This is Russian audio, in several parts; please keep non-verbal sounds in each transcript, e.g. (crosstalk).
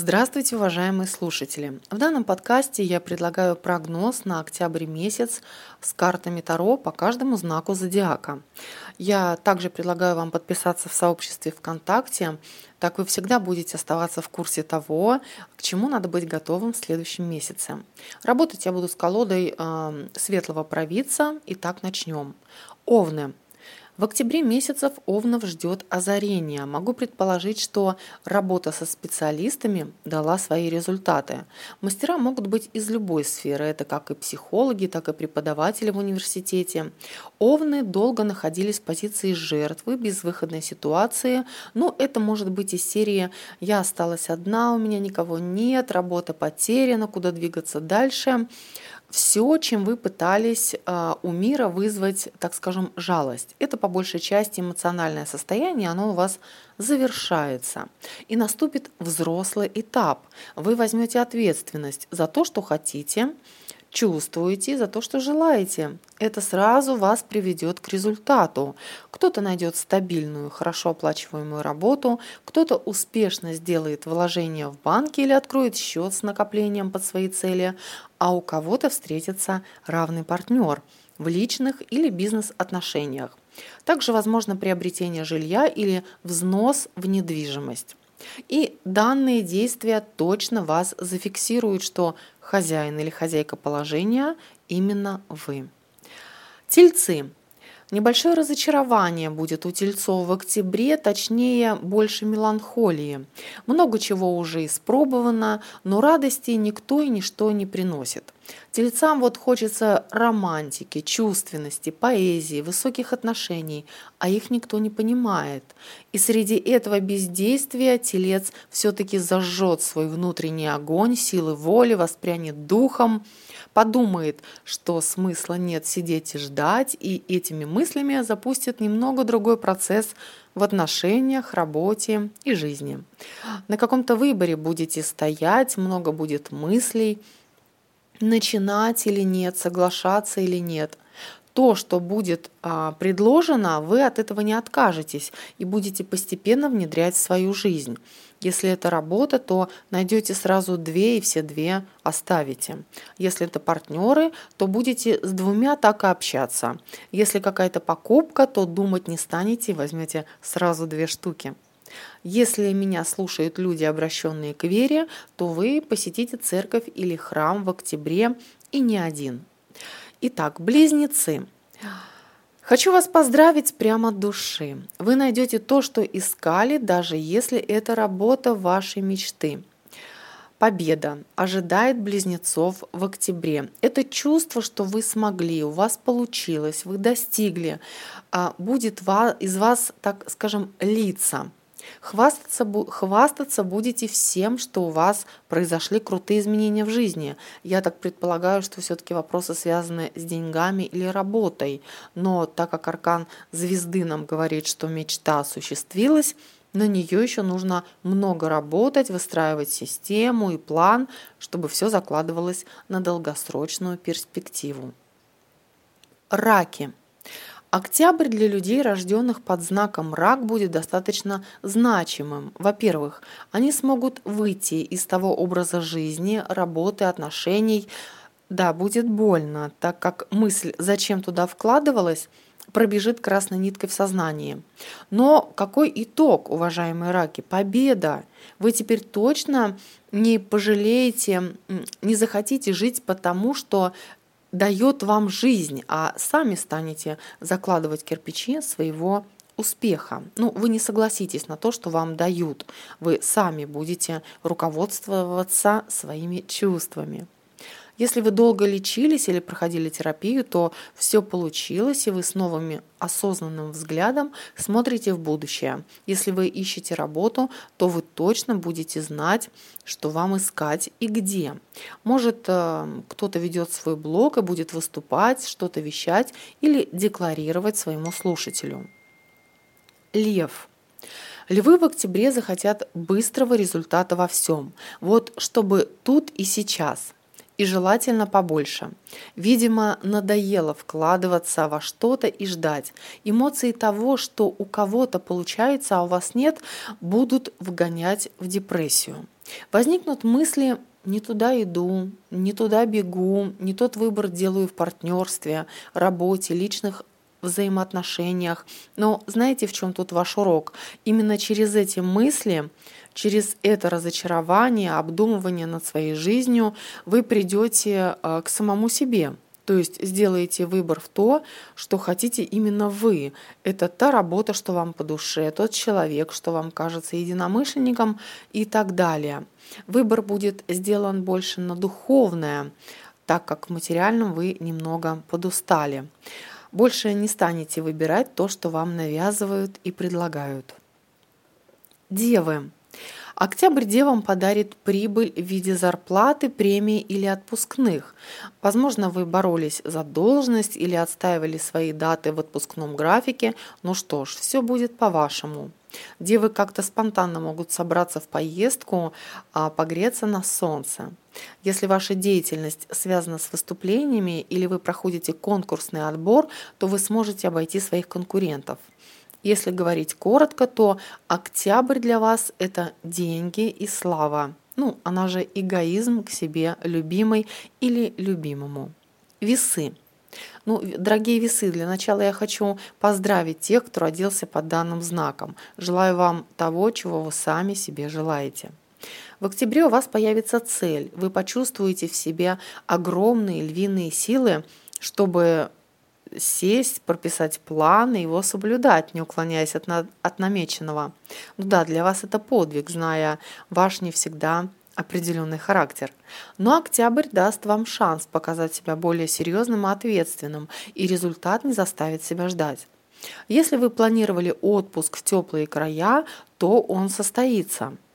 Здравствуйте, уважаемые слушатели! В данном подкасте я предлагаю прогноз на октябрь месяц с картами Таро по каждому знаку зодиака. Я также предлагаю вам подписаться в сообществе ВКонтакте, так вы всегда будете оставаться в курсе того, к чему надо быть готовым в следующем месяце. Работать я буду с колодой э, светлого провидца, и так начнем. Овны. В октябре месяцев Овнов ждет озарение. Могу предположить, что работа со специалистами дала свои результаты. Мастера могут быть из любой сферы. Это как и психологи, так и преподаватели в университете. Овны долго находились в позиции жертвы, безвыходной ситуации. Но это может быть из серии «Я осталась одна, у меня никого нет, работа потеряна, куда двигаться дальше» все, чем вы пытались а, у мира вызвать, так скажем, жалость. Это по большей части эмоциональное состояние, оно у вас завершается. И наступит взрослый этап. Вы возьмете ответственность за то, что хотите, чувствуете, за то, что желаете. Это сразу вас приведет к результату. Кто-то найдет стабильную, хорошо оплачиваемую работу, кто-то успешно сделает вложение в банке или откроет счет с накоплением под свои цели, а у кого-то встретится равный партнер в личных или бизнес-отношениях. Также возможно приобретение жилья или взнос в недвижимость. И данные действия точно вас зафиксируют, что хозяин или хозяйка положения именно вы. Тельцы. Небольшое разочарование будет у тельцов в октябре, точнее, больше меланхолии. Много чего уже испробовано, но радости никто и ничто не приносит. Тельцам вот хочется романтики, чувственности, поэзии, высоких отношений, а их никто не понимает. И среди этого бездействия телец все-таки зажжет свой внутренний огонь, силы воли, воспрянет духом, подумает, что смысла нет сидеть и ждать, и этими мыслями запустит немного другой процесс в отношениях, работе и жизни. На каком-то выборе будете стоять, много будет мыслей – начинать или нет, соглашаться или нет. То, что будет а, предложено, вы от этого не откажетесь и будете постепенно внедрять в свою жизнь. Если это работа, то найдете сразу две и все две оставите. Если это партнеры, то будете с двумя так и общаться. Если какая-то покупка, то думать не станете и возьмете сразу две штуки. Если меня слушают люди, обращенные к вере, то вы посетите церковь или храм в октябре и не один. Итак, близнецы. Хочу вас поздравить прямо от души. Вы найдете то, что искали, даже если это работа вашей мечты. Победа ожидает близнецов в октябре. Это чувство, что вы смогли, у вас получилось, вы достигли, а будет из вас, так скажем, лица. Хвастаться, хвастаться будете всем, что у вас произошли крутые изменения в жизни. Я так предполагаю, что все-таки вопросы связаны с деньгами или работой. Но так как аркан звезды нам говорит, что мечта осуществилась, на нее еще нужно много работать, выстраивать систему и план, чтобы все закладывалось на долгосрочную перспективу. Раки. Октябрь для людей, рожденных под знаком рак, будет достаточно значимым. Во-первых, они смогут выйти из того образа жизни, работы, отношений. Да, будет больно, так как мысль, зачем туда вкладывалась, пробежит красной ниткой в сознании. Но какой итог, уважаемые раки? Победа! Вы теперь точно не пожалеете, не захотите жить потому, что дает вам жизнь, а сами станете закладывать кирпичи своего успеха. Ну, вы не согласитесь на то, что вам дают. Вы сами будете руководствоваться своими чувствами. Если вы долго лечились или проходили терапию, то все получилось, и вы с новым осознанным взглядом смотрите в будущее. Если вы ищете работу, то вы точно будете знать, что вам искать и где. Может, э, кто-то ведет свой блог и будет выступать, что-то вещать или декларировать своему слушателю. Лев. Львы в октябре захотят быстрого результата во всем. Вот чтобы тут и сейчас – и желательно побольше. Видимо, надоело вкладываться во что-то и ждать. Эмоции того, что у кого-то получается, а у вас нет, будут вгонять в депрессию. Возникнут мысли не туда иду, не туда бегу, не тот выбор делаю в партнерстве, работе, личных взаимоотношениях. Но знаете, в чем тут ваш урок? Именно через эти мысли, через это разочарование, обдумывание над своей жизнью вы придете э, к самому себе. То есть сделаете выбор в то, что хотите именно вы. Это та работа, что вам по душе, тот человек, что вам кажется единомышленником и так далее. Выбор будет сделан больше на духовное, так как в материальном вы немного подустали. Больше не станете выбирать то, что вам навязывают и предлагают. Девы. Октябрь девам подарит прибыль в виде зарплаты, премии или отпускных. Возможно, вы боролись за должность или отстаивали свои даты в отпускном графике. Ну что ж, все будет по-вашему. Девы как-то спонтанно могут собраться в поездку, а погреться на солнце. Если ваша деятельность связана с выступлениями или вы проходите конкурсный отбор, то вы сможете обойти своих конкурентов – если говорить коротко, то октябрь для вас – это деньги и слава. Ну, она же эгоизм к себе любимой или любимому. Весы. Ну, дорогие весы, для начала я хочу поздравить тех, кто родился под данным знаком. Желаю вам того, чего вы сами себе желаете. В октябре у вас появится цель. Вы почувствуете в себе огромные львиные силы, чтобы сесть, прописать план и его соблюдать, не уклоняясь от, на, от намеченного. Ну да, для вас это подвиг, зная ваш не всегда определенный характер. Но октябрь даст вам шанс показать себя более серьезным и ответственным, и результат не заставит себя ждать. Если вы планировали отпуск в теплые края, то он состоится –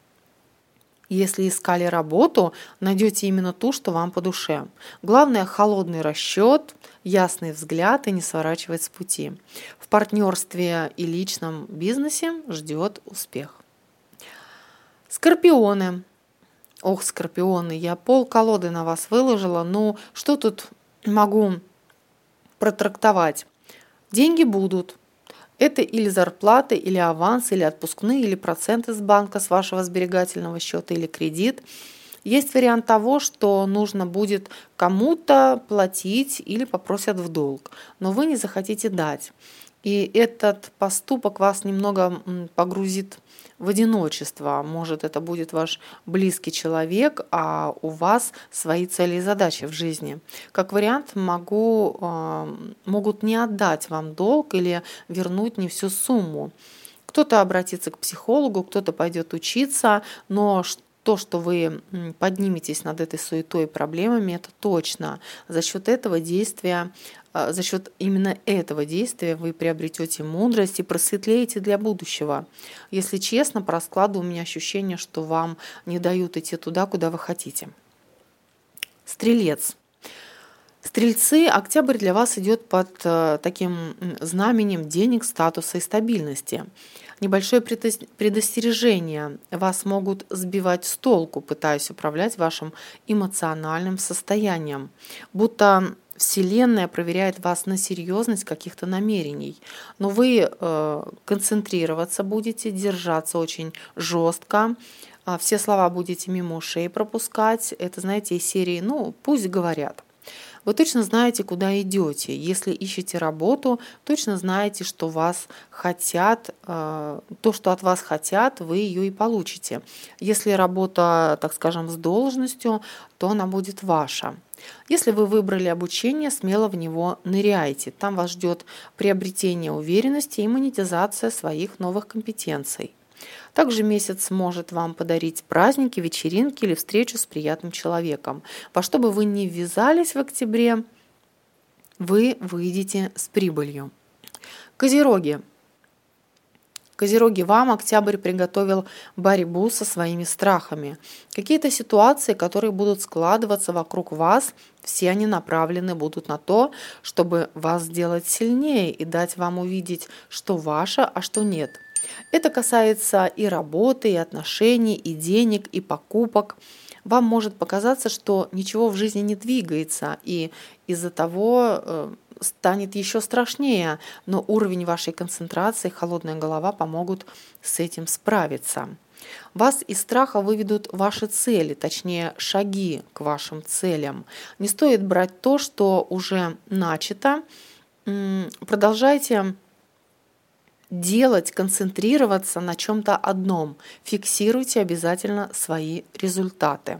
если искали работу, найдете именно ту, что вам по душе. Главное – холодный расчет, ясный взгляд и не сворачивать с пути. В партнерстве и личном бизнесе ждет успех. Скорпионы. Ох, скорпионы, я пол колоды на вас выложила, ну что тут могу протрактовать? Деньги будут – это или зарплата, или аванс, или отпускные, или проценты с банка с вашего сберегательного счета, или кредит. Есть вариант того, что нужно будет кому-то платить или попросят в долг, но вы не захотите дать. И этот поступок вас немного погрузит в одиночество. Может, это будет ваш близкий человек, а у вас свои цели и задачи в жизни. Как вариант, могу, а, могут не отдать вам долг или вернуть не всю сумму. Кто-то обратится к психологу, кто-то пойдет учиться, но то, что вы подниметесь над этой суетой и проблемами, это точно. За счет этого действия, а, за счет именно этого действия вы приобретете мудрость и просветлеете для будущего. Если честно, по раскладу у меня ощущение, что вам не дают идти туда, куда вы хотите. Стрелец. Стрельцы, октябрь для вас идет под э, таким знаменем денег, статуса и стабильности. Небольшое предостережение. Вас могут сбивать с толку, пытаясь управлять вашим эмоциональным состоянием. Будто Вселенная проверяет вас на серьезность каких-то намерений. Но вы э, концентрироваться будете, держаться очень жестко, а все слова будете мимо ушей пропускать. Это, знаете, из серии «ну, пусть говорят». Вы точно знаете, куда идете. Если ищете работу, точно знаете, что вас хотят, э, то, что от вас хотят, вы ее и получите. Если работа, так скажем, с должностью, то она будет ваша. Если вы выбрали обучение, смело в него ныряйте. Там вас ждет приобретение уверенности и монетизация своих новых компетенций. Также месяц может вам подарить праздники, вечеринки или встречу с приятным человеком. Во что бы вы ни ввязались в октябре, вы выйдете с прибылью. Козероги. Козероги, вам октябрь приготовил борьбу со своими страхами. Какие-то ситуации, которые будут складываться вокруг вас, все они направлены будут на то, чтобы вас сделать сильнее и дать вам увидеть, что ваше, а что нет – это касается и работы, и отношений, и денег, и покупок. Вам может показаться, что ничего в жизни не двигается, и из-за того э, станет еще страшнее, но уровень вашей концентрации, холодная голова помогут с этим справиться. Вас из страха выведут ваши цели, точнее шаги к вашим целям. Не стоит брать то, что уже начато. Продолжайте делать, концентрироваться на чем-то одном. Фиксируйте обязательно свои результаты.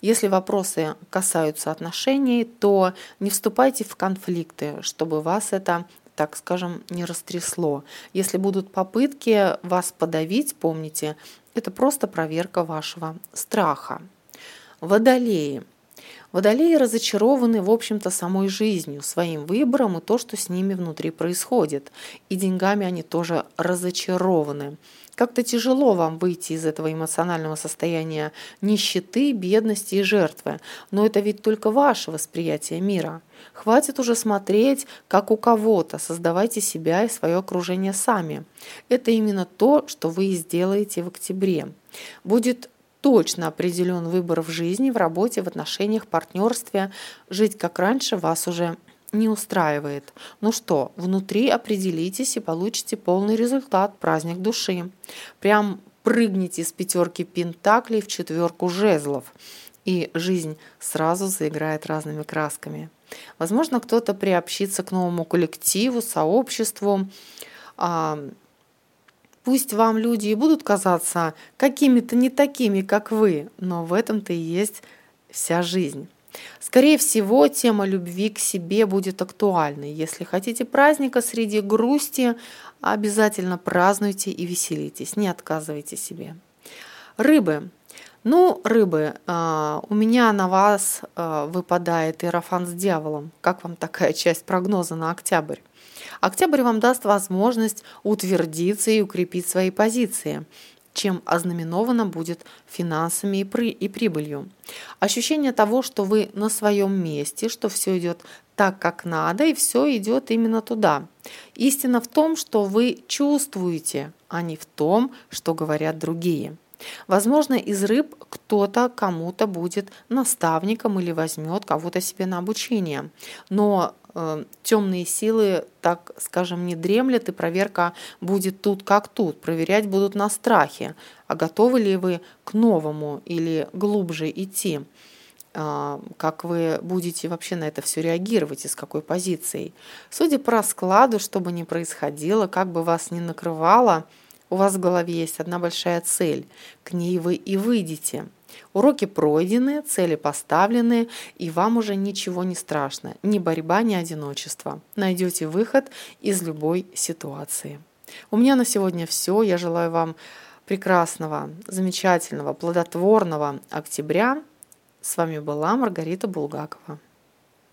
Если вопросы касаются отношений, то не вступайте в конфликты, чтобы вас это так скажем, не растрясло. Если будут попытки вас подавить, помните, это просто проверка вашего страха. Водолеи. Водолеи разочарованы, в общем-то, самой жизнью, своим выбором и то, что с ними внутри происходит. И деньгами они тоже разочарованы. Как-то тяжело вам выйти из этого эмоционального состояния нищеты, бедности и жертвы. Но это ведь только ваше восприятие мира. Хватит уже смотреть, как у кого-то. Создавайте себя и свое окружение сами. Это именно то, что вы и сделаете в октябре. Будет точно определен выбор в жизни, в работе, в отношениях, партнерстве. Жить как раньше вас уже не устраивает. Ну что, внутри определитесь и получите полный результат, праздник души. Прям прыгните с пятерки пентаклей в четверку жезлов, и жизнь сразу заиграет разными красками. Возможно, кто-то приобщится к новому коллективу, сообществу. Пусть вам люди и будут казаться какими-то не такими, как вы, но в этом-то и есть вся жизнь. Скорее всего, тема любви к себе будет актуальной. Если хотите праздника среди грусти, обязательно празднуйте и веселитесь, не отказывайте себе. Рыбы. Ну, рыбы, а, у меня на вас а, выпадает иерофан с дьяволом. Как вам такая (laughs) часть прогноза на октябрь? Октябрь вам даст возможность утвердиться и укрепить свои позиции чем ознаменовано будет финансами и, при, и прибылью. Ощущение того, что вы на своем месте, что все идет так, как надо, и все идет именно туда. Истина в том, что вы чувствуете, а не в том, что говорят другие. Возможно, из рыб кто-то кому-то будет наставником или возьмет кого-то себе на обучение. Но темные силы, так скажем, не дремлят, и проверка будет тут как тут. Проверять будут на страхе. А готовы ли вы к новому или глубже идти? Э, как вы будете вообще на это все реагировать и с какой позицией? Судя по раскладу, что бы ни происходило, как бы вас ни накрывало, у вас в голове есть одна большая цель. К ней вы и выйдете. Уроки пройдены, цели поставлены, и вам уже ничего не страшно. Ни борьба, ни одиночество. Найдете выход из любой ситуации. У меня на сегодня все. Я желаю вам прекрасного, замечательного, плодотворного октября. С вами была Маргарита Булгакова.